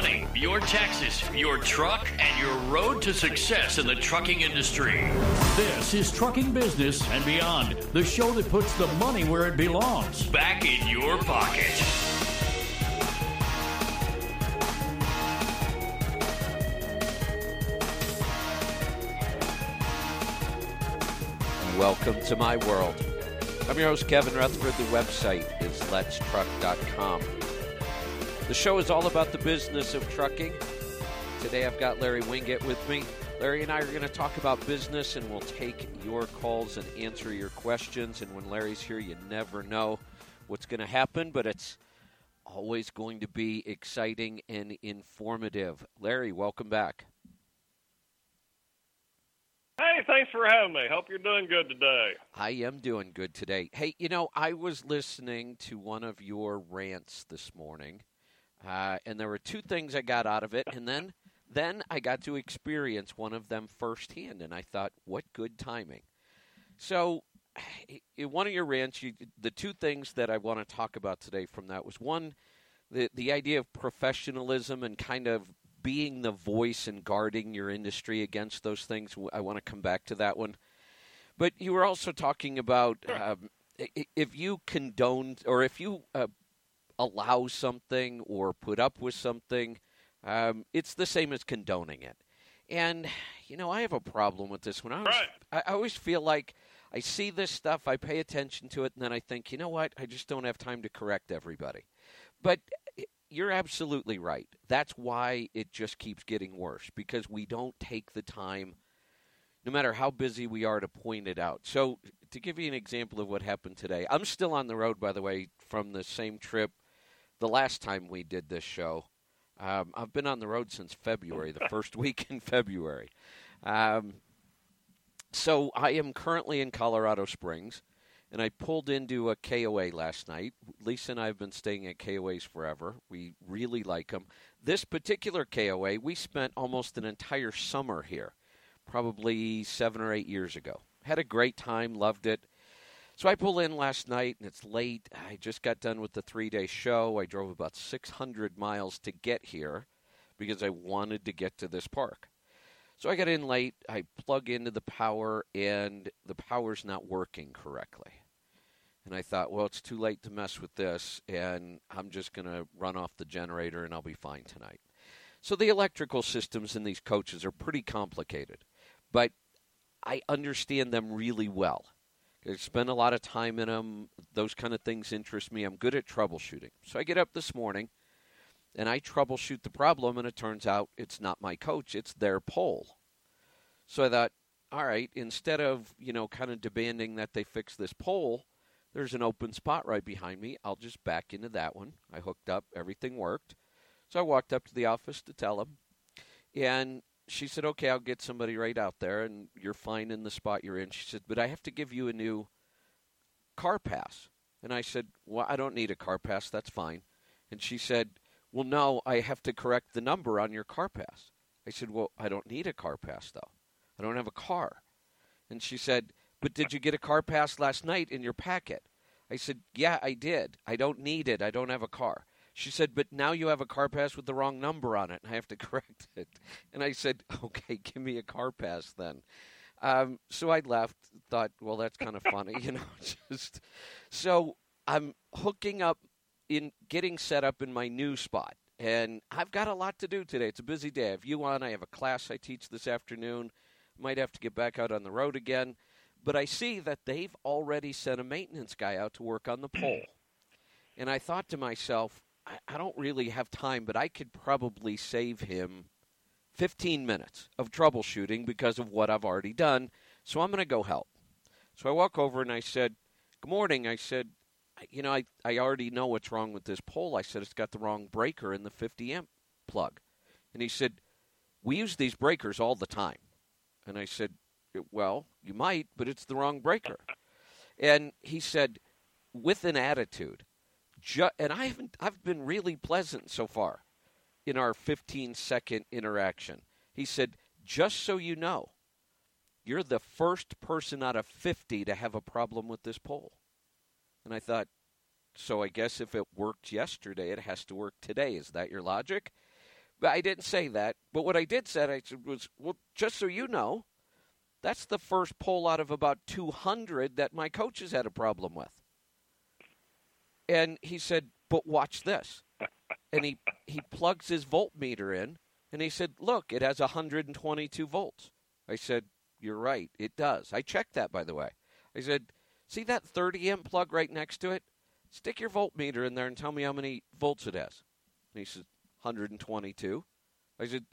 money, your taxes, your truck, and your road to success in the trucking industry. This is Trucking Business and Beyond, the show that puts the money where it belongs back in your pocket. Welcome to my world. I'm your host, Kevin Rutherford. The website is letstruck.com. The show is all about the business of trucking. Today I've got Larry Winget with me. Larry and I are going to talk about business and we'll take your calls and answer your questions. And when Larry's here, you never know what's going to happen, but it's always going to be exciting and informative. Larry, welcome back. Hey, thanks for having me. Hope you're doing good today. I am doing good today. Hey, you know, I was listening to one of your rants this morning, uh, and there were two things I got out of it, and then then I got to experience one of them firsthand, and I thought, what good timing. So, in one of your rants, you, the two things that I want to talk about today from that was one, the the idea of professionalism and kind of being the voice and guarding your industry against those things. I want to come back to that one. But you were also talking about um, if you condone or if you uh, allow something or put up with something, um, it's the same as condoning it. And you know, I have a problem with this one. I right. I always feel like I see this stuff, I pay attention to it, and then I think, you know what? I just don't have time to correct everybody. But you're absolutely right. That's why it just keeps getting worse because we don't take the time, no matter how busy we are, to point it out. So, to give you an example of what happened today, I'm still on the road, by the way, from the same trip the last time we did this show. Um, I've been on the road since February, the first week in February. Um, so, I am currently in Colorado Springs and I pulled into a KOA last night. Lisa and I have been staying at KOAs forever. We really like them. This particular KOA, we spent almost an entire summer here, probably seven or eight years ago. Had a great time, loved it. So I pull in last night and it's late. I just got done with the three day show. I drove about 600 miles to get here because I wanted to get to this park. So I got in late. I plug into the power, and the power's not working correctly. And I thought, well, it's too late to mess with this, and I'm just going to run off the generator and I'll be fine tonight. So the electrical systems in these coaches are pretty complicated, but I understand them really well. I spend a lot of time in them. Those kind of things interest me. I'm good at troubleshooting. So I get up this morning and I troubleshoot the problem, and it turns out it's not my coach, it's their pole. So I thought, all right, instead of, you know, kind of demanding that they fix this pole, there's an open spot right behind me. I'll just back into that one. I hooked up, everything worked. So I walked up to the office to tell them. And she said, okay, I'll get somebody right out there, and you're fine in the spot you're in. She said, but I have to give you a new car pass. And I said, well, I don't need a car pass. That's fine. And she said, well, no, I have to correct the number on your car pass. I said, well, I don't need a car pass, though. I don't have a car. And she said, but did you get a car pass last night in your packet? I said, Yeah, I did. I don't need it. I don't have a car. She said, But now you have a car pass with the wrong number on it, and I have to correct it. And I said, Okay, give me a car pass then. Um, so I left, thought, Well, that's kind of funny, you know, just. So I'm hooking up in getting set up in my new spot. And I've got a lot to do today. It's a busy day. I have you on. I have a class I teach this afternoon. Might have to get back out on the road again. But I see that they've already sent a maintenance guy out to work on the pole. And I thought to myself, I, don't really have time, but I could probably save him 15 minutes of troubleshooting because of what I've already done. So I'm going to go help. So I walk over and I said, Good morning. I said, You know, I, I already know what's wrong with this pole. I said, It's got the wrong breaker in the 50 amp plug. And he said, We use these breakers all the time. And I said, well, you might, but it's the wrong breaker. And he said, with an attitude, ju- and I haven't, I've been really pleasant so far in our 15 second interaction. He said, just so you know, you're the first person out of 50 to have a problem with this pole. And I thought, so I guess if it worked yesterday, it has to work today. Is that your logic? But I didn't say that. But what I did say, I said was, well, just so you know, that's the first pole out of about 200 that my coaches had a problem with. And he said, but watch this. And he, he plugs his voltmeter in, and he said, look, it has 122 volts. I said, you're right, it does. I checked that, by the way. I said, see that 30 amp plug right next to it? Stick your voltmeter in there and tell me how many volts it has. And he said, 122. I said,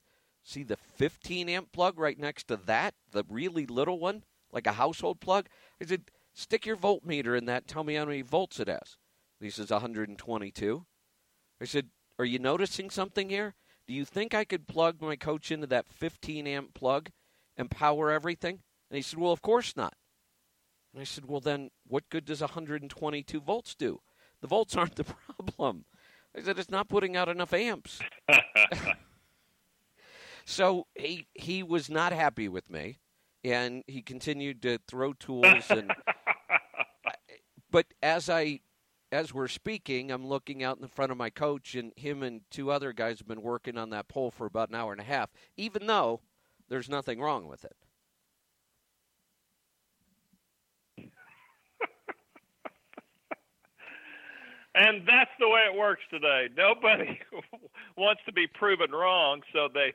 see the 15 amp plug right next to that, the really little one, like a household plug? I said, stick your voltmeter in that, tell me how many volts it has. He says 122. I said, are you noticing something here? Do you think I could plug my coach into that 15 amp plug and power everything? And he said, well, of course not. And I said, well, then what good does 122 volts do? The volts aren't the problem. I said, it's not putting out enough amps. so he, he was not happy with me, and he continued to throw tools. and But as I as we're speaking, I'm looking out in the front of my coach, and him and two other guys have been working on that pole for about an hour and a half, even though there's nothing wrong with it. and that's the way it works today. Nobody wants to be proven wrong, so they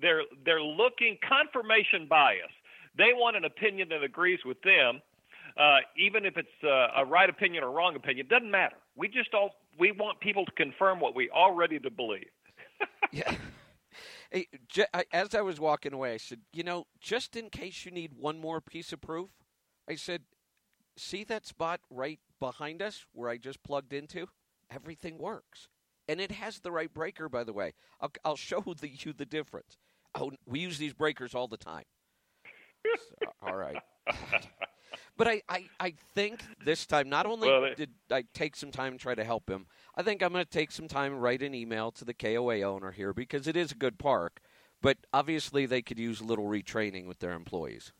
they're they're looking confirmation bias. They want an opinion that agrees with them, uh, even if it's uh, a right opinion or wrong opinion. Doesn't matter. We just all we want people to confirm what we already to believe. yeah. Hey, as I was walking away, I said, you know, just in case you need one more piece of proof, I said, see that spot right behind us where I just plugged into? Everything works. And it has the right breaker, by the way. I'll, I'll show the, you the difference. Oh, we use these breakers all the time. So, all right. but I, I, I think this time, not only well, they, did I take some time and try to help him, I think I'm going to take some time and write an email to the KOA owner here because it is a good park. But obviously, they could use a little retraining with their employees.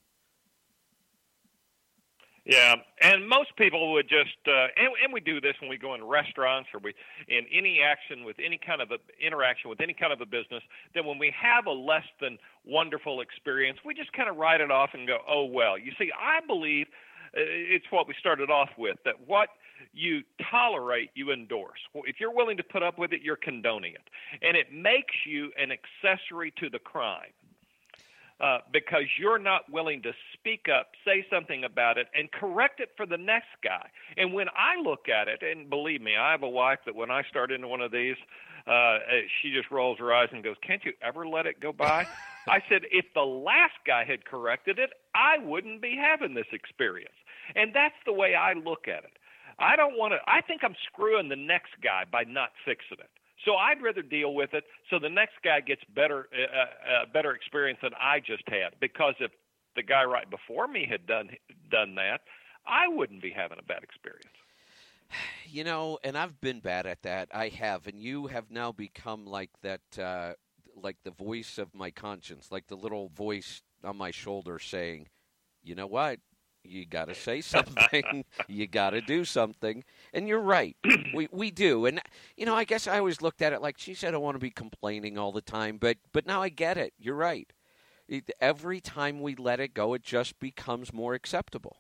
Yeah, and most people would just, uh, and, and we do this when we go in restaurants or we in any action with any kind of a, interaction with any kind of a business. That when we have a less than wonderful experience, we just kind of write it off and go, "Oh well." You see, I believe it's what we started off with that what you tolerate, you endorse. If you're willing to put up with it, you're condoning it, and it makes you an accessory to the crime uh, because you're not willing to speak up, say something about it, and correct it for the next guy. And when I look at it, and believe me, I have a wife that when I start into one of these, uh, she just rolls her eyes and goes, "Can't you ever let it go by?" I said, "If the last guy had corrected it, I wouldn't be having this experience." And that's the way I look at it. I don't want to. I think I'm screwing the next guy by not fixing it. So I'd rather deal with it so the next guy gets better uh, uh, better experience than I just had. Because if the guy right before me had done done that, I wouldn't be having a bad experience. You know, and I've been bad at that. I have, and you have now become like that, uh, like the voice of my conscience, like the little voice on my shoulder saying, "You know what? You got to say something. you got to do something. And you're right. We we do. And you know, I guess I always looked at it like she said I don't want to be complaining all the time, but but now I get it. You're right. It, every time we let it go, it just becomes more acceptable.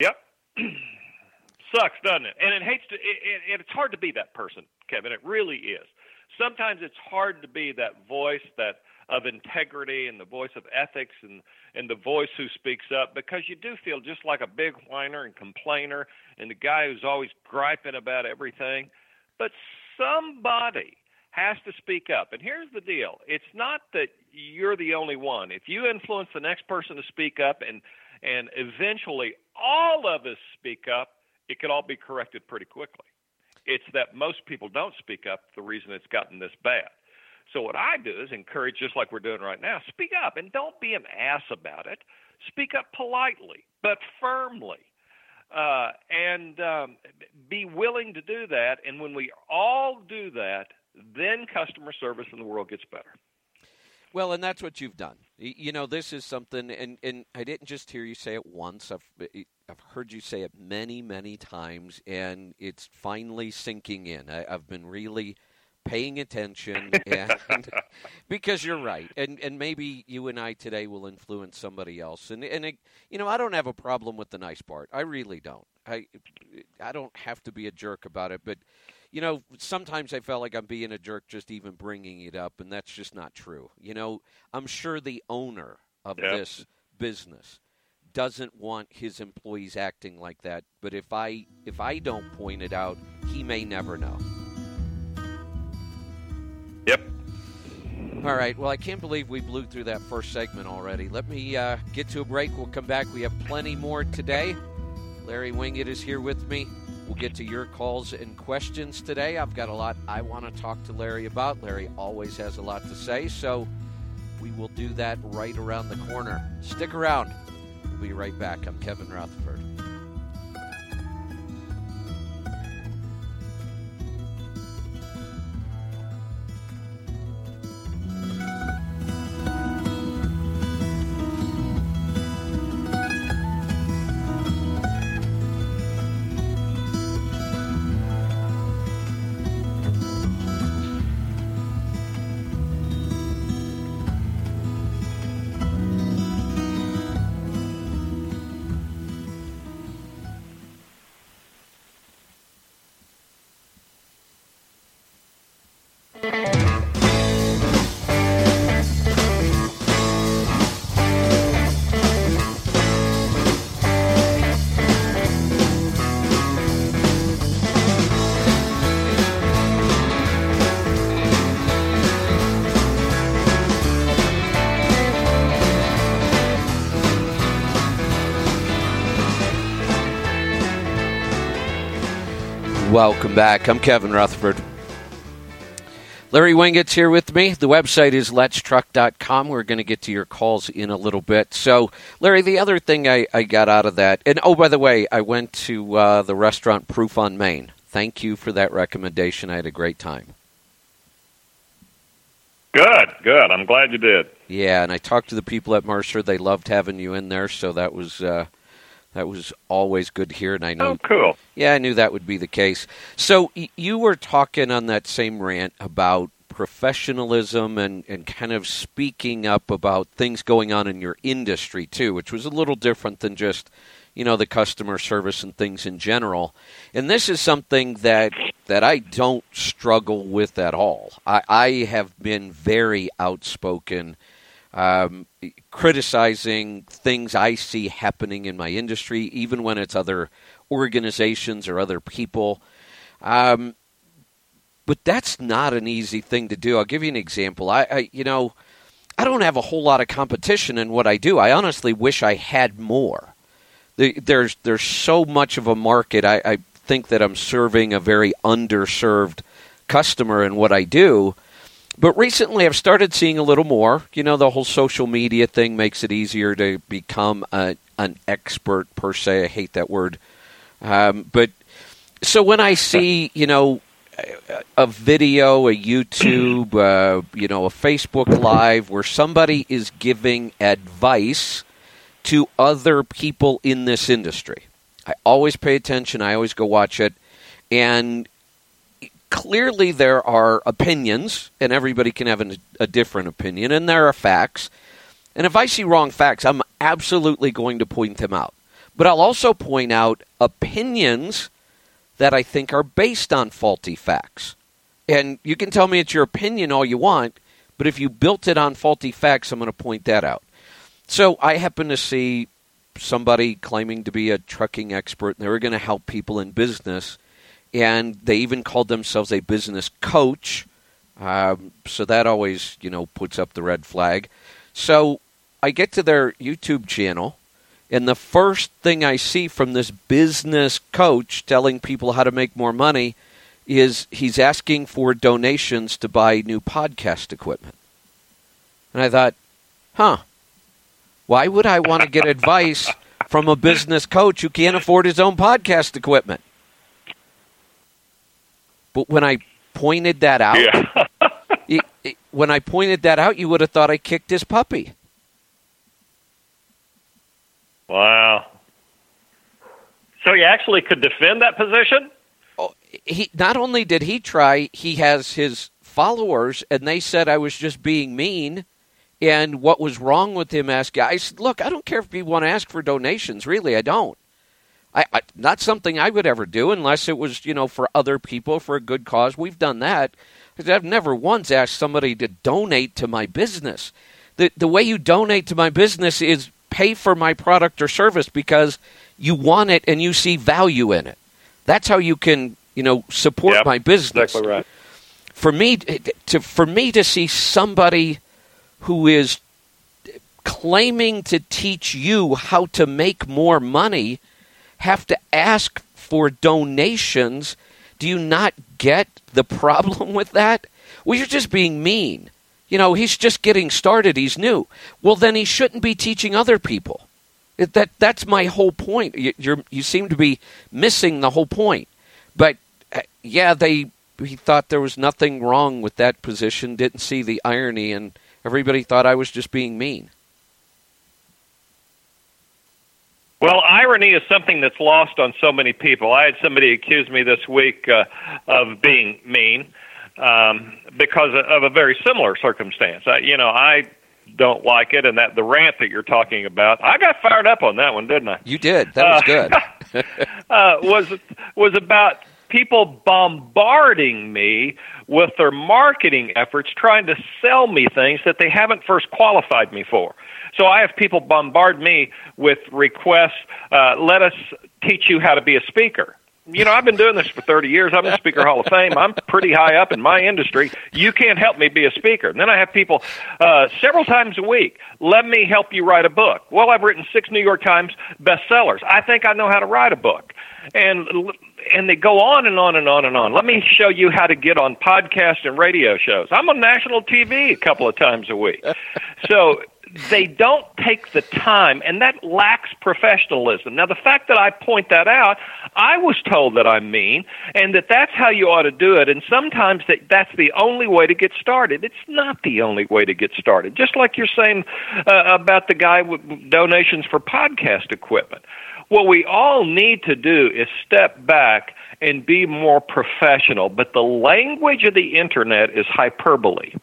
Yep. Sucks, doesn't it? And it hates to. It, it, it's hard to be that person, Kevin. It really is. Sometimes it's hard to be that voice that of integrity and the voice of ethics and and the voice who speaks up because you do feel just like a big whiner and complainer and the guy who's always griping about everything. But somebody has to speak up. And here's the deal. It's not that you're the only one. If you influence the next person to speak up and and eventually all of us speak up it could all be corrected pretty quickly. It's that most people don't speak up the reason it's gotten this bad so what I do is encourage, just like we're doing right now, speak up and don't be an ass about it. Speak up politely but firmly, uh, and um, be willing to do that. And when we all do that, then customer service in the world gets better. Well, and that's what you've done. You know, this is something, and, and I didn't just hear you say it once. I've, I've heard you say it many, many times, and it's finally sinking in. I, I've been really paying attention and because you're right. And and maybe you and I today will influence somebody else. And and it, you know I don't have a problem with the nice part. I really don't. I I don't have to be a jerk about it. But you know sometimes I felt like I'm being a jerk just even bringing it up and that's just not true. You know I'm sure the owner of Yep. this business doesn't want his employees acting like that. But if I if I don't point it out he may never know All right. Well, I can't believe we blew through that first segment already. Let me uh, get to a break. We'll come back. We have plenty more today. Larry Winget is here with me. We'll get to your calls and questions today. I've got a lot I want to talk to Larry about. Larry always has a lot to say, so we will do that right around the corner. Stick around. We'll be right back. I'm Kevin Rutherford. Welcome back. I'm Kevin Rutherford. Larry Winget's here with me. The website is letstruck.com. We're going to get to your calls in a little bit. So, Larry, the other thing I, I got out of that, and oh, by the way, I went to uh, the restaurant Proof on Main. Thank you for that recommendation. I had a great time. Good, good. I'm glad you did. Yeah, and I talked to the people at Mercer. They loved having you in there, so that was uh, that was always good to hear. And I know Oh, cool. Yeah, I knew that would be the case. So y- you were talking on that same rant about professionalism and, and kind of speaking up about things going on in your industry too, which was a little different than just, you know, the customer service and things in general. And this is something that that I don't struggle with at all. I, I have been very outspoken um, criticizing things I see happening in my industry, even when it's other organizations or other people. Um, but that's not an easy thing to do. I'll give you an example. I, I, you know, I don't have a whole lot of competition in what I do. I honestly wish I had more. There's there's so much of a market. I, I think that I'm serving a very underserved customer in what I do. But recently, I've started seeing a little more. You know, the whole social media thing makes it easier to become a, an expert per se. I hate that word. Um, but so when I see, you know, a- video, a YouTube, uh, you know, a Facebook Live where somebody is giving advice to other people in this industry, I always pay attention. I always go watch it. And clearly there are opinions, and everybody can have an, a different opinion, and there are facts. And if I see wrong facts, I'm absolutely going to point them out. But I'll also point out opinions that I think are based on faulty facts. And you can tell me it's your opinion all you want, but if you built it on faulty facts, I'm going to point that out. So I happen to see somebody claiming to be a trucking expert, and they were going to help people in business and they even called themselves a business coach. Um, so that always, you know, puts up the red flag. So I get to their YouTube channel, and the first thing I see from this business coach telling people how to make more money is he's asking for donations to buy new podcast equipment. And I thought, huh, why would I want to get advice from a business coach who can't afford his own podcast equipment? But when I pointed that out, Yeah. it, it, when I pointed that out, you would have thought I kicked his puppy. Wow. So he actually could defend that position? Oh, he not only did he try, he has his followers, and they said I was just being mean. And what was wrong with him asking? I said, look, I don't care if people want to ask for donations. Really, I don't. I, I, not something I would ever do unless it was, you know, for other people for a good cause. We've done that. I've never once asked somebody to donate to my business. The the way you donate to my business is pay for my product or service because you want it and you see value in it. That's how you can, you know, support yep, my business. Exactly right. For me to for me to see somebody who is claiming to teach you how to make more money have to ask for donations, do you not get the problem with that? Well, you're just being mean. You know, he's just getting started. He's new. Well, then he shouldn't be teaching other people. That that's my whole point. You you seem to be missing the whole point. But uh, yeah, they he thought there was nothing wrong with that position. Didn't see the irony, and everybody thought I was just being mean. Well, irony is something that's lost on so many people. I had somebody accuse me this week uh, of being mean um, because of a very similar circumstance. I, you know, I don't like it, and that the rant that you're talking about, I got fired up on that one, didn't I? You did. That was good. uh, was was about people bombarding me with their marketing efforts, trying to sell me things that they haven't first qualified me for. So I have people bombard me with requests. Uh, let us teach you how to be a speaker you know, I've been doing this for 30 years. I'm the Speaker Hall of Fame. I'm pretty high up in my industry. You can't help me be a speaker. And then I have people uh, several times a week, let me help you write a book. Well, I've written six New York Times bestsellers. I think I know how to write a book. And and they go on and on and on and on. Let me show you how to get on podcast and radio shows. I'm on national TV a couple of times a week. So they don't take the time, and that lacks professionalism. Now, the fact that I point that out, I was told that I'm mean, and that that's how you ought to do it. And sometimes that that's the only way to get started. It's not the only way to get started. Just like you're saying uh, about the guy with donations for podcast equipment. What we all need to do is step back and be more professional. But the language of the internet is hyperbole.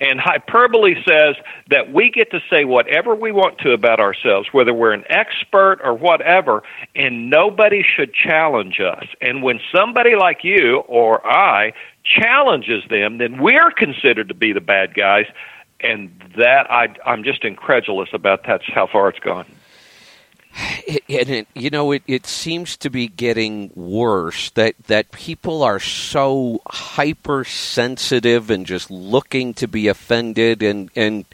And hyperbole says that we get to say whatever we want to about ourselves, whether we're an expert or whatever, and nobody should challenge us. And when somebody like you or I challenges them, then we're considered to be the bad guys. And that I, I'm just incredulous about that's how far it's gone. And it, you know, it, it seems to be getting worse that, that people are so hypersensitive and just looking to be offended, and, and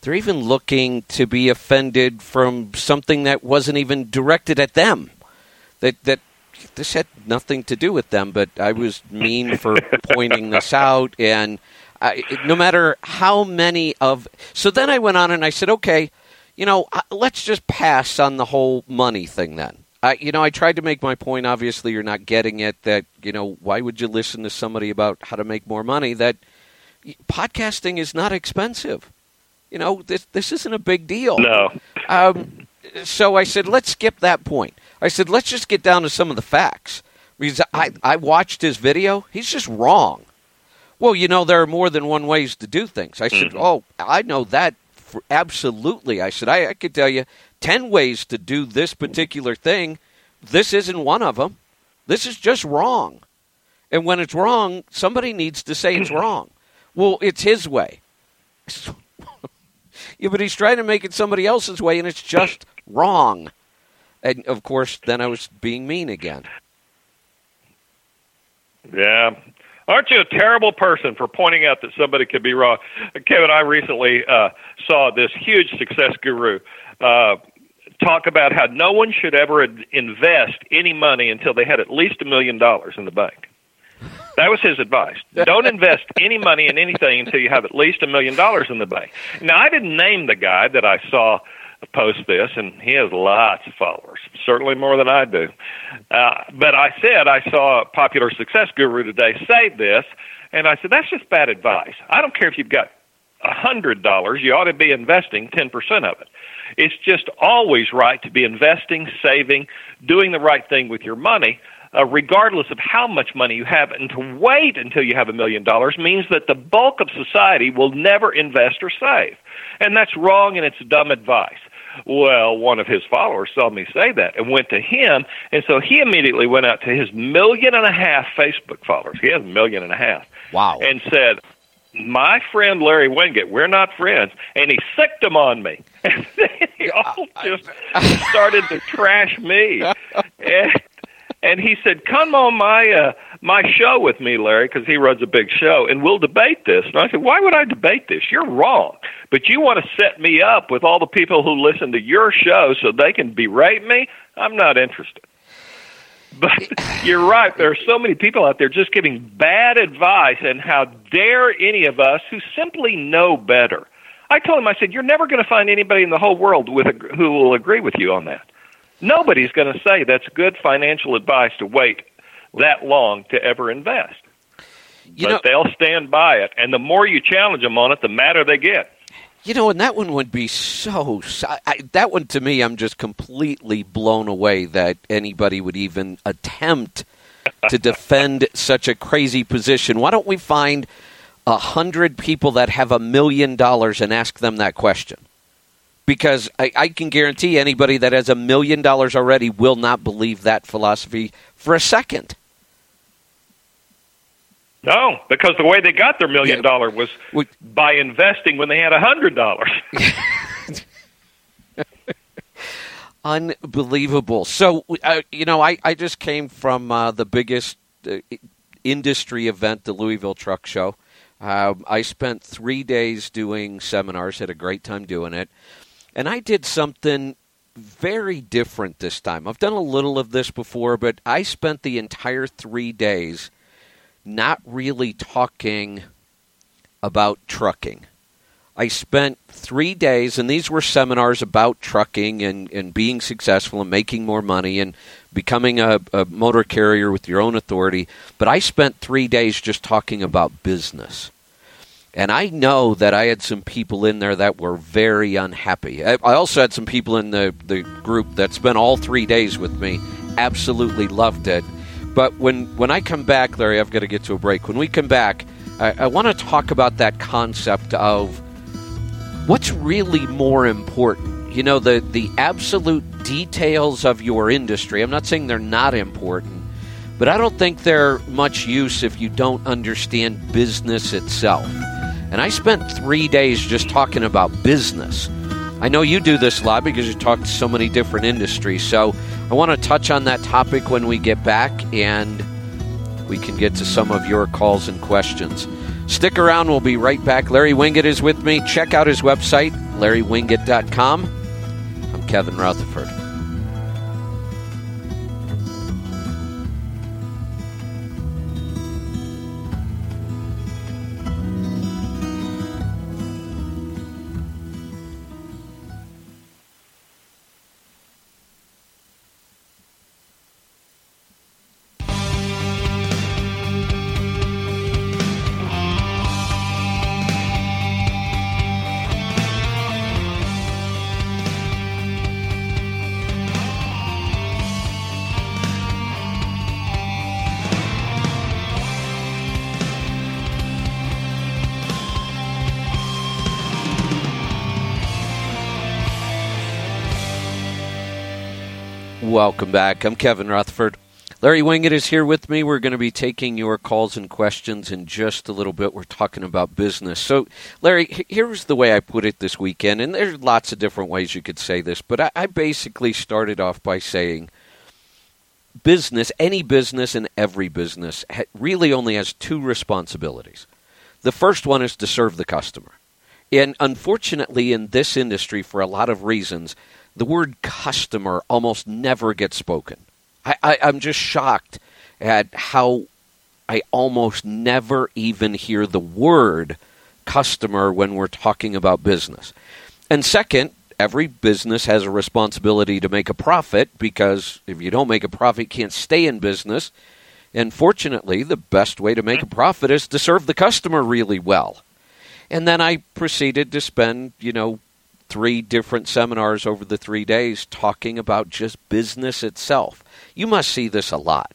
they're even looking to be offended from something that wasn't even directed at them. That, that this had nothing to do with them, but I was mean for pointing this out, and I, no matter how many of. So then I went on and I said, okay you know, let's just pass on the whole money thing then. I, you know, I tried to make my point. Obviously, you're not getting it. That you know, why would you listen to somebody about how to make more money? That podcasting is not expensive. You know, this this isn't a big deal. No. Um, so I said, let's skip that point. I said, let's just get down to some of the facts because I I watched his video. He's just wrong. Well, you know, there are more than one ways to do things. I said, mm-hmm. oh, I know that absolutely. I said, I, I could tell you 10 ways to do this particular thing. This isn't one of them. This is just wrong. And when it's wrong, somebody needs to say it's wrong. Well, it's his way. yeah, but he's trying to make it somebody else's way, and it's just wrong. And of course, then I was being mean again. Yeah, Aren't you a terrible person for pointing out that somebody could be wrong? Kevin, I recently uh, saw this huge success guru uh, talk about how no one should ever invest any money until they had at least a million dollars in the bank. That was his advice. Don't invest any money in anything until you have at least a million dollars in the bank. Now, I didn't name the guy that I saw post this, and he has lots of followers, certainly more than I do. Uh, but I said I saw a popular success guru today say this, and I said that's just bad advice. I don't care if you've got a hundred dollars, you ought to be investing ten percent of it. It's just always right to be investing, saving, doing the right thing with your money. Uh, regardless of how much money you have, and to wait until you have a million dollars means that the bulk of society will never invest or save. And that's wrong and it's dumb advice. Well, one of his followers saw me say that and went to him, and so he immediately went out to his million and a half Facebook followers. He has a million and a half. Wow. And said, my friend Larry Winget, we're not friends, and he sicked them on me. And they all just started to trash me. And, and he said, "Come on my uh, my show with me, Larry, because he runs a big show, and we'll debate this." And I said, "Why would I debate this? You're wrong. But you want to set me up with all the people who listen to your show so they can berate me? I'm not interested." But you're right. There are so many people out there just giving bad advice, and how dare any of us who simply know better? I told him, I said, "You're never going to find anybody in the whole world with a, who will agree with you on that." Nobody's going to say that's good financial advice to wait that long to ever invest. You but know, they'll stand by it, and the more you challenge them on it, the madder they get. You know, and that one would be so. I, that one to me, I'm just completely blown away that anybody would even attempt to defend such a crazy position. Why don't we find a hundred people that have a million dollars and ask them that question? Because I, I can guarantee anybody that has a million dollars already will not believe that philosophy for a second. No, because the way they got their million Yeah. dollar was We- by investing when they had a hundred dollars. Unbelievable. So, uh, you know, I, I just came from uh, the biggest uh, industry event, the Louisville Truck Show. Um, I spent three days doing seminars, had a great time doing it. And I did something very different this time. I've done a little of this before, but I spent the entire three days not really talking about trucking. I spent three days, and these were seminars about trucking and, and being successful and making more money and becoming a, a motor carrier with your own authority. But I spent three days just talking about business. And I know that I had some people in there that were very unhappy. I also had some people in the, the group that spent all three days with me, absolutely loved it. But when, when I come back, Larry, I've got to get to a break. When we come back, I, I want to talk about that concept of what's really more important. You know, the, the absolute details of your industry. I'm not saying they're not important, but I don't think they're much use if you don't understand business itself. And I spent three days just talking about business. I know you do this a lot because you talk to so many different industries. So I want to touch on that topic when we get back and we can get to some of your calls and questions. Stick around, we'll be right back. Larry Winget is with me. Check out his website, larrywinget.com. I'm Kevin Rutherford. Welcome back. I'm Kevin Rutherford. Larry Winget is here with me. We're going to be taking your calls and questions in just a little bit. We're talking about business. So, Larry, here's the way I put it this weekend, and there's lots of different ways you could say this, but I, I basically started off by saying business, any business and every business, really only has two responsibilities. The first one is to serve the customer. And unfortunately, in this industry, for a lot of reasons, the word customer almost never gets spoken. I, I'm just shocked at how I almost never even hear the word customer when we're talking about business. And second, every business has a responsibility to make a profit because if you don't make a profit, you can't stay in business. And fortunately, the best way to make a profit is to serve the customer really well. And then I proceeded to spend, you know, three different seminars over the three days talking about just business itself. You must see this a lot.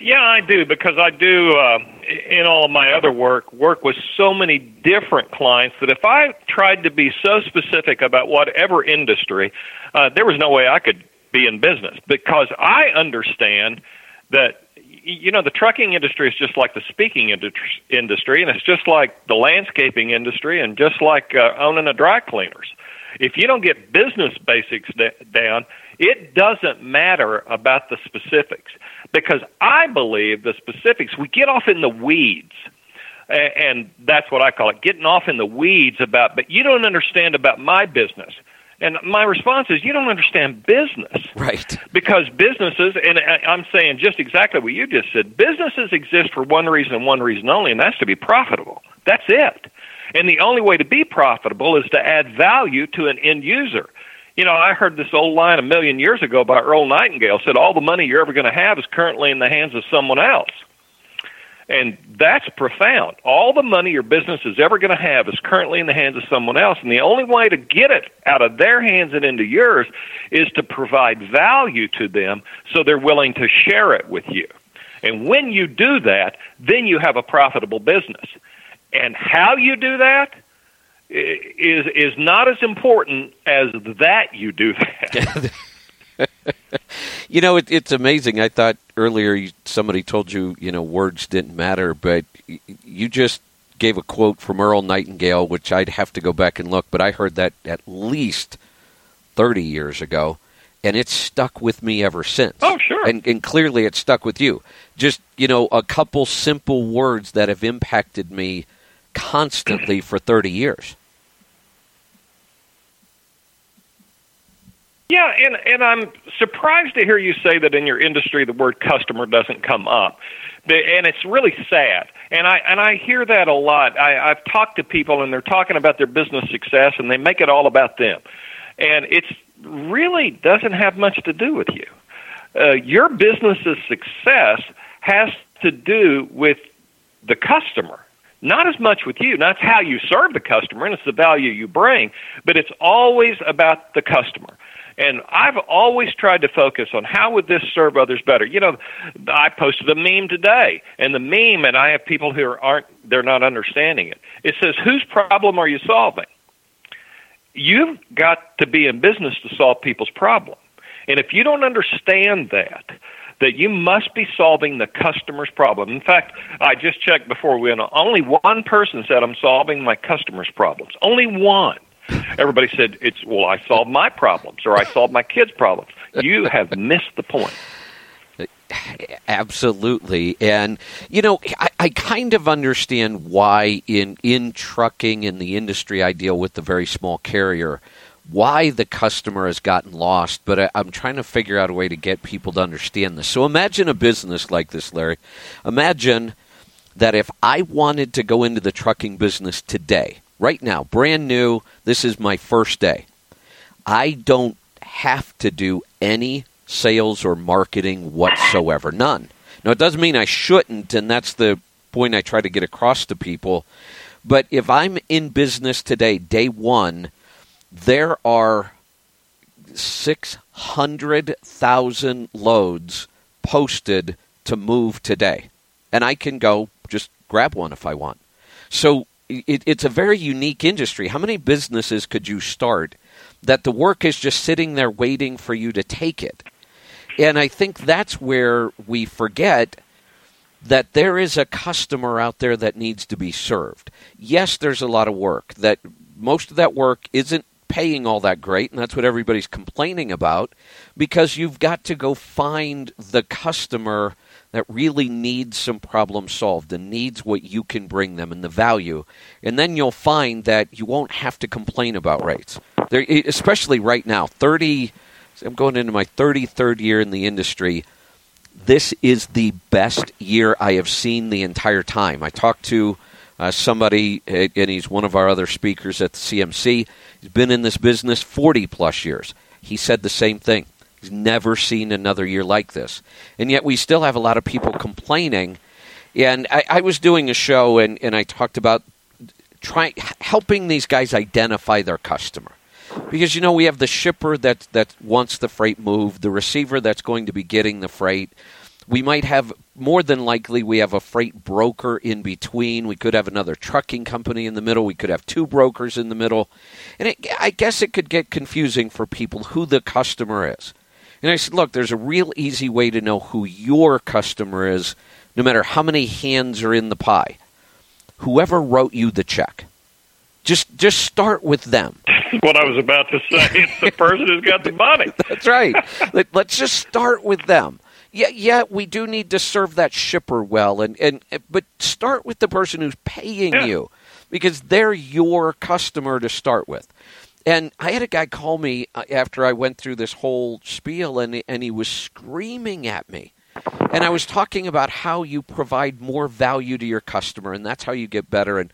Yeah, I do because I do uh, in all of my other work work with so many different clients that if I tried to be so specific about whatever industry, uh, there was no way I could be in business because I understand that you know the trucking industry is just like the speaking industry and it's just like the landscaping industry and just like uh, owning a dry cleaners. If you don't get business basics down it doesn't matter about the specifics because i believe the specifics we get off in the weeds and that's what i call it getting off in the weeds about but you don't understand about my business and my response is, you don't understand business. Right. Because businesses, and I'm saying just exactly what you just said, businesses exist for one reason and one reason only, and that's to be profitable. That's it. And the only way to be profitable is to add value to an end user. You know, I heard this old line a million years ago by Earl Nightingale said, All the money you're ever going to have is currently in the hands of someone else. And that's profound. All the money your business is ever going to have is currently in the hands of someone else. And the only way to get it out of their hands and into yours is to provide value to them so they're willing to share it with you. And when you do that, then you have a profitable business. And how you do that is is not as important as that you do that. you know, it, it's amazing. I thought earlier somebody told you, you know, words didn't matter, but you just gave a quote from Earl Nightingale, which I'd have to go back and look, but I heard that at least 30 years ago, and it's stuck with me ever since. Oh, sure. And, and clearly it stuck with you. Just, you know, a couple simple words that have impacted me constantly for 30 years. Yeah, and and I'm surprised to hear you say that in your industry the word customer doesn't come up, and it's really sad. And I and I hear that a lot. I, I've talked to people and they're talking about their business success and they make it all about them, and it's really doesn't have much to do with you. Uh, your business's success has to do with the customer not as much with you. That's how you serve the customer, and it's the value you bring, but it's always about the customer. And I've always tried to focus on how would this serve others better. You know, I posted a meme today, and the meme, and I have people who aren't, they're not understanding it. It says, "Whose problem are you solving?" You've got to be in business to solve people's problem, and if you don't understand that, that you must be solving the customer's problem. In fact, I just checked before we went. on. Only one person said, "I'm solving my customer's problems." Only one. Everybody said it's well, I solved my problems or I solved my kids' problems. You have missed the point. Absolutely, and you know, I, I, kind of understand why in in trucking in the industry I deal with the very small carrier, why the customer has gotten lost. But I, I'm trying to figure out a way to get people to understand this. So imagine a business like this, Larry. Imagine that if I wanted to go into the trucking business today, right now, brand new. This is my first day. I don't have to do any sales or marketing whatsoever. None. Now, it doesn't mean I shouldn't, and that's the point I try to get across to people. But if I'm in business today, day one, there are 600,000 loads posted to move today. And I can go just grab one if I want. So it, it's a very unique industry. How many businesses could you start that the work is just sitting there waiting for you to take it? And I think that's where we forget that there is a customer out there that needs to be served. Yes, there's a lot of work. That most of that work isn't paying all that great, and that's what everybody's complaining about because you've got to go find the customer that really needs some problem solved and needs what you can bring them and the value. And then you'll find that you won't have to complain about rates. There, especially right now, 30, I'm going into my 33rd year in the industry. This is the best year I have seen the entire time. I talked to Uh, somebody, and he's one of our other speakers at the CMC. He's been in this business 40 plus years. He said the same thing. He's never seen another year like this. And yet we still have a lot of people complaining. And I, I was doing a show and, and I talked about trying helping these guys identify their customer. Because you know we have the shipper that that wants the freight moved, the receiver that's going to be getting the freight, we might have more than likely we have a freight broker in between. We could have another trucking company in the middle. We could have two brokers in the middle. And it, I guess it could get confusing for people who the customer is. And I said, look, there's a real easy way to know who your customer is, no matter how many hands are in the pie. Whoever wrote you the check. Just just start with them. what I was about to say. It's the person who's got the money. That's right. Let, let's just start with them yeah, yeah, we do need to serve that shipper well, and, and but start with the person who's paying yeah. you because they're your customer to start with. And I had a guy call me uh, after I went through this whole spiel, and and he was screaming at me. And I was talking about how you provide more value to your customer, and that's how you get better. And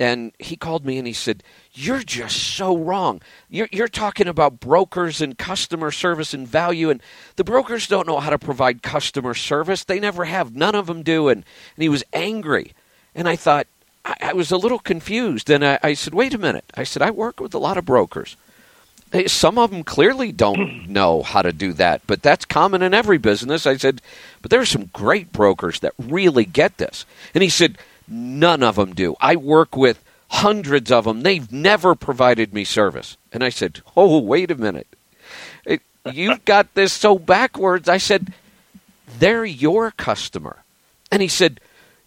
and he called me and he said, "You're just so wrong. You're, you're talking about brokers and customer service and value, and the brokers don't know how to provide customer service. They never have. None of them do." And, and he was angry, and I thought I, I was a little confused. And I, I said, "Wait a minute." I said, "I work with a lot of brokers." Some of them clearly don't know how to do that, but that's common in every business. I said, but there are some great brokers that really get this. And he said, None of them do. I work with hundreds of them. They've never provided me service. And I said, Oh, wait a minute. It, you've got this so backwards. I said, They're your customer. And he said,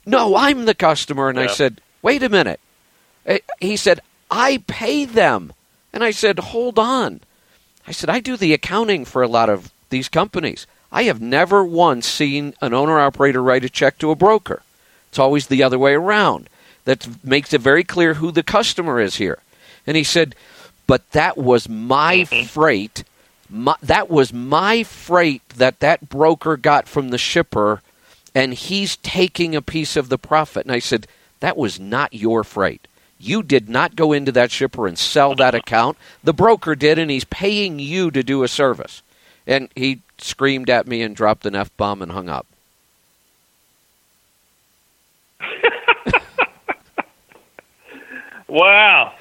No, I'm the customer. And yeah. I said, Wait a minute. Eh, he said, I pay them. And I said, Hold on. I said, I do the accounting for a lot of these companies. I have never once seen an owner operator write a check to a broker. It's always the other way around. That makes it very clear who the customer is here. And he said, but that was my freight. My, that was my freight that that broker got from the shipper, and he's taking a piece of the profit. And I said, that was not your freight. You did not go into that shipper and sell that account. The broker did, and he's paying you to do a service. And he screamed at me and dropped an F bomb and hung up. Wow.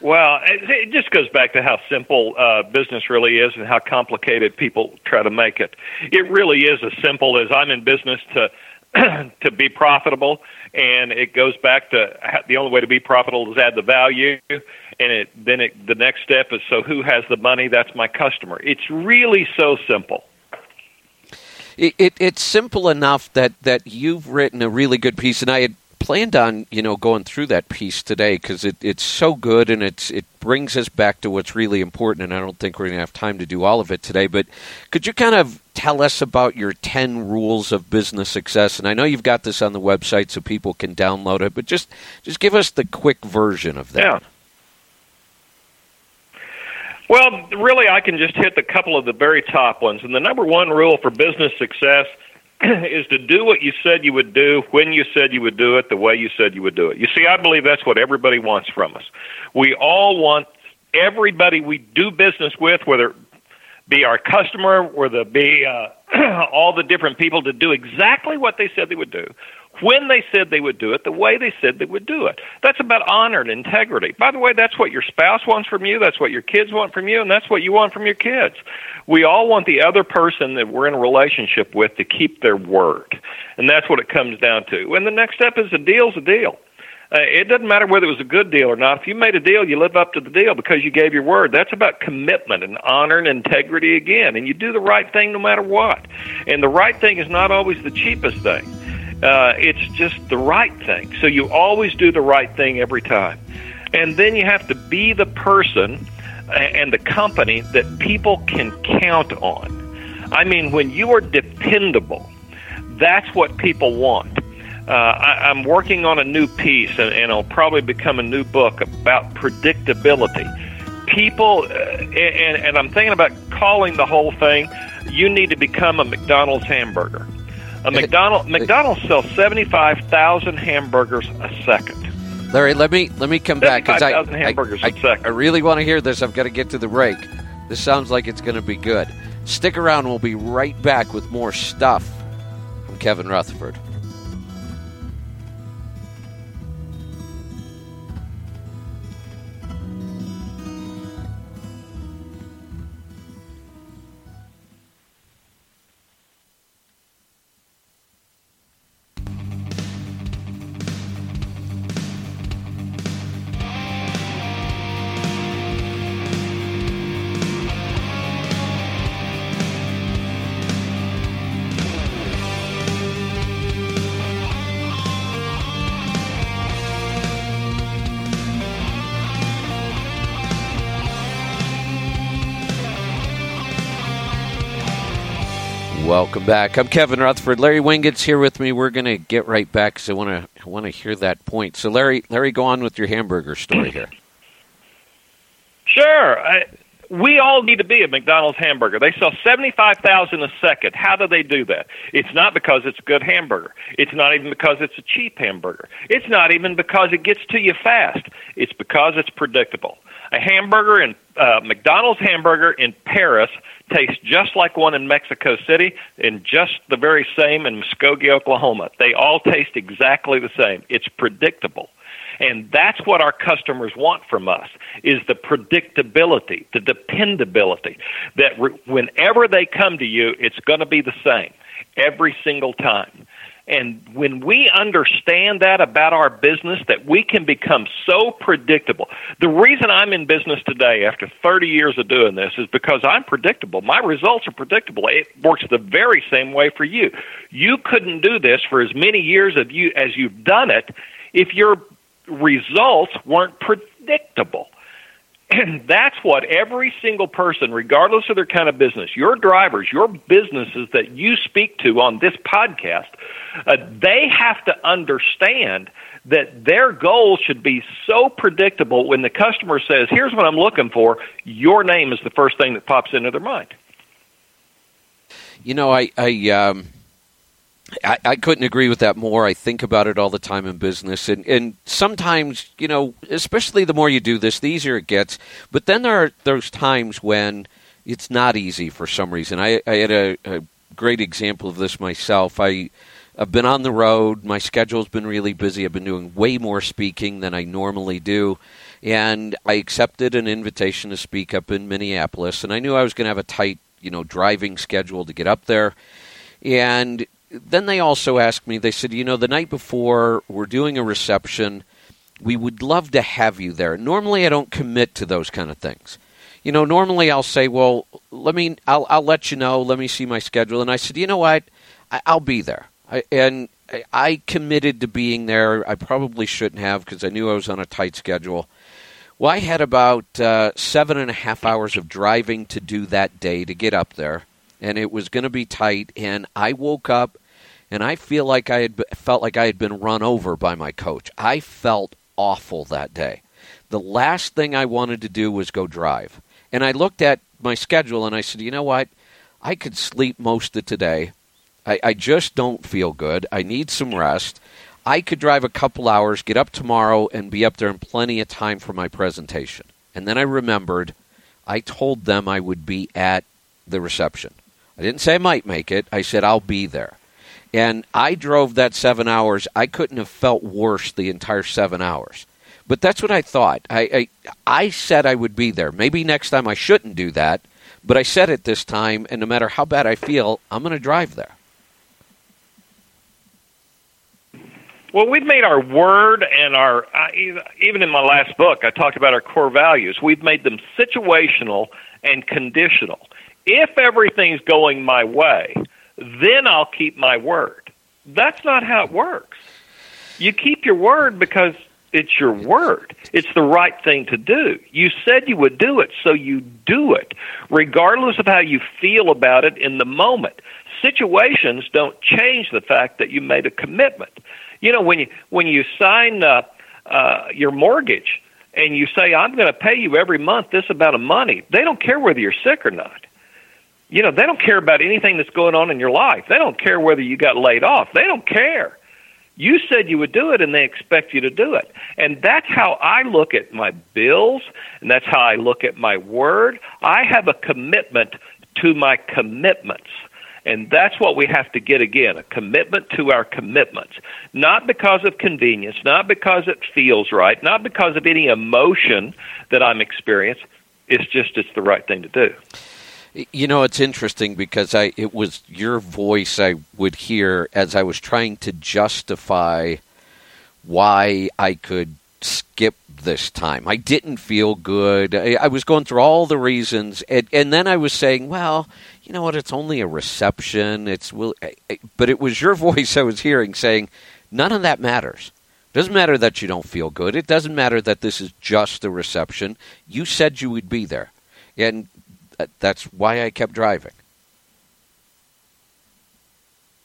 Well, it just goes back to how simple uh, business really is and how complicated people try to make it. It really is as simple as I'm in business to to be profitable, and it goes back to the only way to be profitable is add the value, and it then it, the next step is so who has the money? That's my customer. It's really so simple. It, it, it's simple enough that, that you've written a really good piece, and I had planned on you know going through that piece today because it, it's so good and it's it brings us back to what's really important. And I don't think we're going to have time to do all of it today. But could you kind of tell us about your ten rules of business success? And I know you've got this on the website so people can download it, but just just give us the quick version of that. Yeah. Well, really, I can just hit a couple of the very top ones. And the number one rule for business success is to do what you said you would do when you said you would do it the way you said you would do it. You see, I believe that's what everybody wants from us. We all want everybody we do business with, whether it be our customer, whether it be uh, all the different people, to do exactly what they said they would do when they said they would do it, the way they said they would do it. That's about honor and integrity. By the way, that's what your spouse wants from you, that's what your kids want from you, and that's what you want from your kids. We all want the other person that we're in a relationship with to keep their word. And that's what it comes down to. And the next step is a deal's a deal. Uh, it doesn't matter whether it was a good deal or not. If you made a deal, you live up to the deal because you gave your word. That's about commitment and honor and integrity again. And you do the right thing no matter what. And the right thing is not always the cheapest thing. Uh, it's just the right thing. So you always do the right thing every time. And then you have to be the person and the company that people can count on. I mean, when you are dependable, that's what people want. Uh, I, I'm working on a new piece, and, and it'll probably become a new book about predictability. People, uh, and, and I'm thinking about calling the whole thing, You Need to Become a McDonald's Hamburger A McDonald McDonald's sells seventy five thousand hamburgers a second. Larry, let me let me come back because I, hamburgers I, a second. I really want to hear this. I've got to get to the break. This sounds like it's going to be good. Stick around. We'll be right back with more stuff from Kevin Rutherford. Welcome back. I'm Kevin Rutherford. Larry Winget's here with me. We're going to get right back because I want to want to hear that point. So, Larry, Larry, go on with your hamburger story here. Sure. I, we all need to be a McDonald's hamburger. They sell 75,000 a second. How do they do that? It's not because it's a good hamburger. It's not even because it's a cheap hamburger. It's not even because it gets to you fast. It's because it's predictable. A hamburger in uh, McDonald's hamburger in Paris tastes just like one in Mexico City and just the very same in Muskogee, Oklahoma. They all taste exactly the same. It's predictable. And that's what our customers want from us is the predictability, the dependability that re- whenever they come to you, it's going to be the same every single time. And when we understand that about our business, that we can become so predictable. The reason I'm in business today after 30 years of doing this is because I'm predictable. My results are predictable. It works the very same way for you. You couldn't do this for as many years of you as you've done it if your results weren't predictable. That's what every single person, regardless of their kind of business, your drivers, your businesses that you speak to on this podcast, uh, they have to understand that their goals should be so predictable when the customer says, Here's what I'm looking for, your name is the first thing that pops into their mind. You know, I, I um, I, I, couldn't agree with that more. I think about it all the time in business, and and sometimes you know, especially the more you do this, the easier it gets. But then there are those times when it's not easy for some reason. I, I had a, a great example of this myself. I I've been on the road. My schedule's been really busy. I've been doing way more speaking than I normally do. And I accepted an invitation to speak up in Minneapolis. And I knew I was going to have a tight, you know, driving schedule to get up there. And then they also asked me, they said, you know, the night before we're doing a reception, we would love to have you there. Normally I don't commit to those kind of things. You know, normally I'll say, well, let me, I'll, I'll let you know, let me see my schedule. And I said, you know what? I, I'll be there. I, and I committed to being there. I probably shouldn't have because I knew I was on a tight schedule. Well, I had about uh, seven and a half hours of driving to do that day to get up there, and it was going to be tight. And I woke up and I feel like I had felt like I had been run over by my coach. I felt awful that day. The last thing I wanted to do was go drive. And I looked at my schedule and I said, you know what? I could sleep most of today. I, I just don't feel good. I need some rest. I could drive a couple hours, get up tomorrow, and be up there in plenty of time for my presentation. And then I remembered I told them I would be at the reception. I didn't say I might make it, I said I'll be there. And I drove that seven hours. I couldn't have felt worse the entire seven hours. But that's what I thought. I, I, I said I would be there. Maybe next time I shouldn't do that, but I said it this time, and no matter how bad I feel, I'm going to drive there. Well, we've made our word and our, uh, even in my last book, I talked about our core values. We've made them situational and conditional. If everything's going my way, then I'll keep my word. That's not how it works. You keep your word because it's your word. It's the right thing to do. You said you would do it, so you do it, regardless of how you feel about it in the moment. Situations don't change the fact that you made a commitment. You know, when you when you sign uh, uh, your mortgage and you say, "I'm going to pay you every month this amount of money," they don't care whether you're sick or not You know, they don't care about anything that's going on in your life. They don't care whether you got laid off. They don't care. You said you would do it, and they expect you to do it. And that's how I look at my bills, and that's how I look at my word. I have a commitment to my commitments. And that's what we have to get again a commitment to our commitments. Not because of convenience, not because it feels right, not because of any emotion that I'm experiencing. It's just it's the right thing to do. You know, it's interesting because I it was your voice I would hear as I was trying to justify why I could skip this time. I didn't feel good. I, I was going through all the reasons, and, and, then I was saying, "Well, you know what? It's only a reception. It's will." But it was your voice I was hearing saying, "None of that matters. It doesn't matter that you don't feel good. It doesn't matter that this is just a reception. You said you would be there, and that's why I kept driving.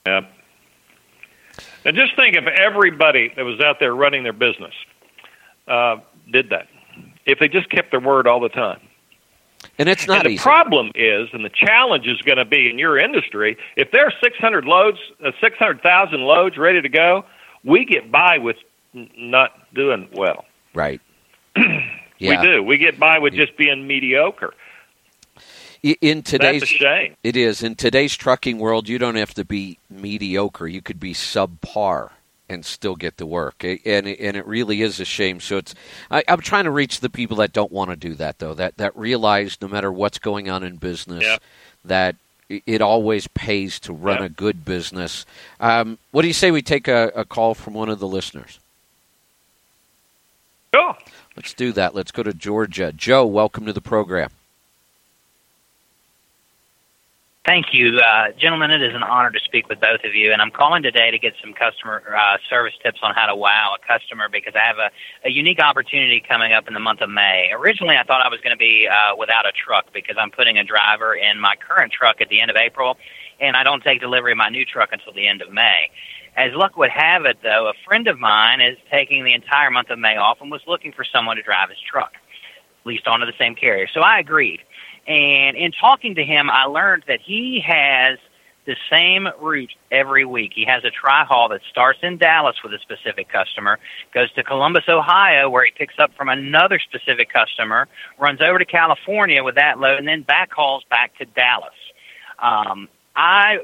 Yeah. And just think if everybody that was out there running their business uh, did that, if they just kept their word all the time. And it's not and the easy. problem is, and the challenge is going to be in your industry, if there are 600 loads, uh, 600,000 loads ready to go, we get by with n- not doing well. Right. yeah. We do. We get by with just being mediocre in today's That's a shame. it is. In today's trucking world you don't have to be mediocre. You could be subpar and still get the work. And and it really is a shame. So it's I, am trying to reach the people that don't want to do that though that that realize no matter what's going on in business yeah. that it always pays to run yeah. a good business. Um, what do you say we take a, a call from one of the listeners? Sure. let's do that. Let's go to georgia. Joe welcome to the program Thank you, uh, gentlemen. It is an honor to speak with both of you, and I'm calling today to get some customer uh, service tips on how to wow a customer because I have a, a unique opportunity coming up in the month of May. Originally, I thought I was going to be uh, without a truck because I'm putting a driver in my current truck at the end of April, and I don't take delivery of my new truck until the end of May. As luck would have it, though, a friend of mine is taking the entire month of May off and was looking for someone to drive his truck, leased onto the same carrier. So I agreed. And in talking to him, I learned that he has the same route every week. He has a tri haul that starts in Dallas with a specific customer, goes to Columbus, Ohio, where he picks up from another specific customer, runs over to California with that load, and then back hauls back to Dallas. Um, I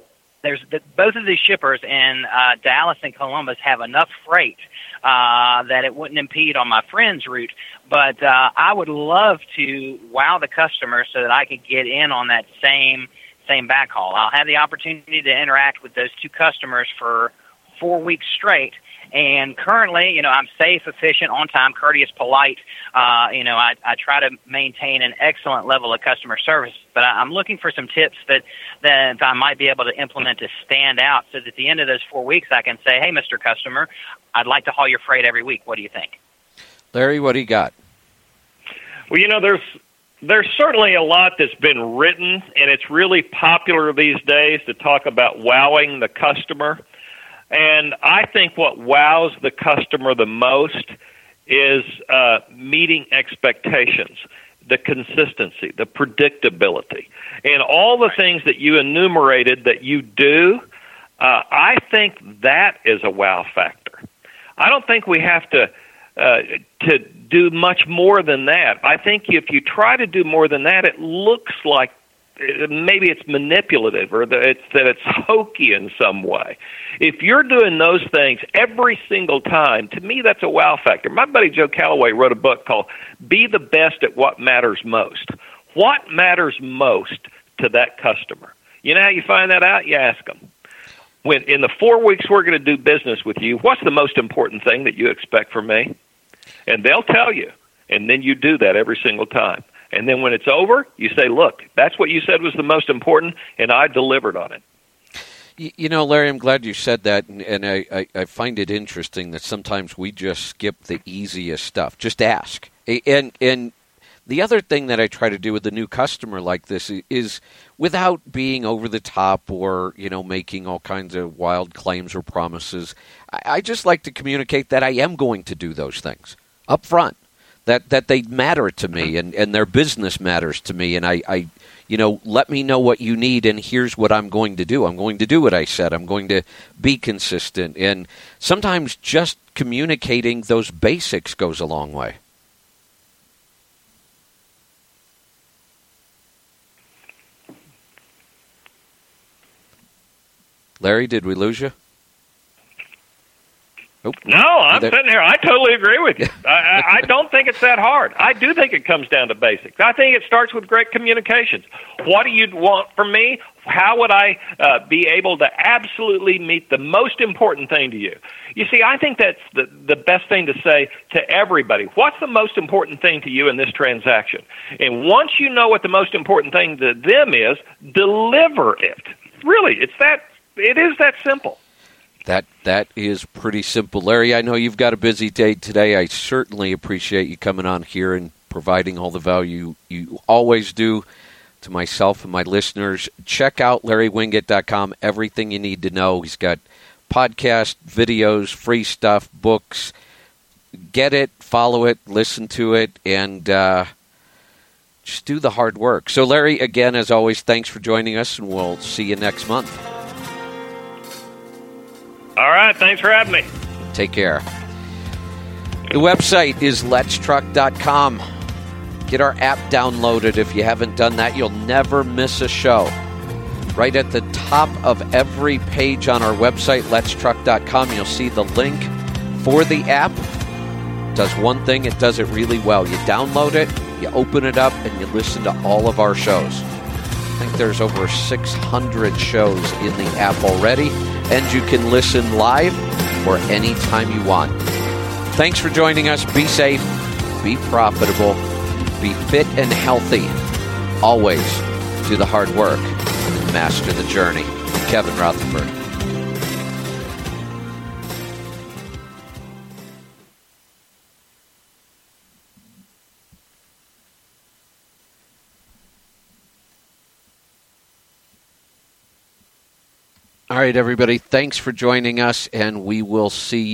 there's the, both of these shippers in uh, Dallas and Columbus have enough freight uh, that it wouldn't impede on my friend's route. But uh, I would love to wow the customer so that I could get in on that same same backhaul. I'll have the opportunity to interact with those two customers for four weeks straight. And currently, you know, I'm safe, efficient, on time, courteous, polite. Uh, you know, I, I try to maintain an excellent level of customer service. But I, I'm looking for some tips that that I might be able to implement to stand out, so that at the end of those four weeks, I can say, "Hey, Mr. Customer, I'd like to haul your freight every week. What do you think?" Larry, what do you got? Well, you know, there's there's certainly a lot that's been written, and it's really popular these days to talk about wowing the customer. And I think what wows the customer the most is uh, meeting expectations, the consistency, the predictability, and all the things that you enumerated that you do. Uh, I think that is a wow factor. I don't think we have to uh, to do much more than that. I think if you try to do more than that, it looks like maybe it's manipulative or that it's that it's hokey in some way. If you're doing those things every single time, to me that's a wow factor. My buddy Joe Calloway wrote a book called "Be the Best at What Matters Most." What matters most to that customer? You know how you find that out? You ask them. When in the four weeks we're going to do business with you, what's the most important thing that you expect from me? And they'll tell you. And then you do that every single time. And then when it's over, you say, look, that's what you said was the most important, and I delivered on it. You know, Larry, I'm glad you said that, and, and I, I, I, find it interesting that sometimes we just skip the easiest stuff. Just ask. And and the other thing that I try to do with a new customer like this is, without being over the top or you know making all kinds of wild claims or promises. I, I just like to communicate that I am going to do those things up front that that they matter to me and and their business matters to me and I I you know let me know what you need and here's what I'm going to do. I'm going to do what I said. I'm going to be consistent and sometimes just communicating those basics goes a long way. Larry, did we lose you? Nope. No, I'm sitting here. I totally agree with you. I, I don't think it's that hard. I do think it comes down to basics. I think it starts with great communications. What do you want from me? How would I uh, be able to absolutely meet the most important thing to you? You see, I think that's the, the best thing to say to everybody. What's the most important thing to you in this transaction? And once you know what the most important thing to them is, deliver it. Really, it's that. It is that simple. That that is pretty simple, Larry. I know you've got a busy day today. I certainly appreciate you coming on here and providing all the value you always do to myself and my listeners. Check out LarryWinget.com. Everything you need to know. He's got podcast, videos, free stuff, books. Get it, follow it, listen to it, and uh, just do the hard work. So, Larry, again, as always, thanks for joining us, and we'll see you next month. All right. Thanks for having me. Take care. The website is letstruck.com. Get our app downloaded if you haven't done that. You'll never miss a show. Right at the top of every page on our website, letstruck.com, you'll see the link for the app. It does one thing, it does it really well. You download it, you open it up, and you listen to all of our shows. Think there's over 600 shows in the app already and you can listen live or anytime you want. Thanks for joining us. Be safe, be profitable, be fit and healthy. Always do the hard work and master the journey. Kevin Rutherford. All right, everybody. Thanks for joining us, and we will see you.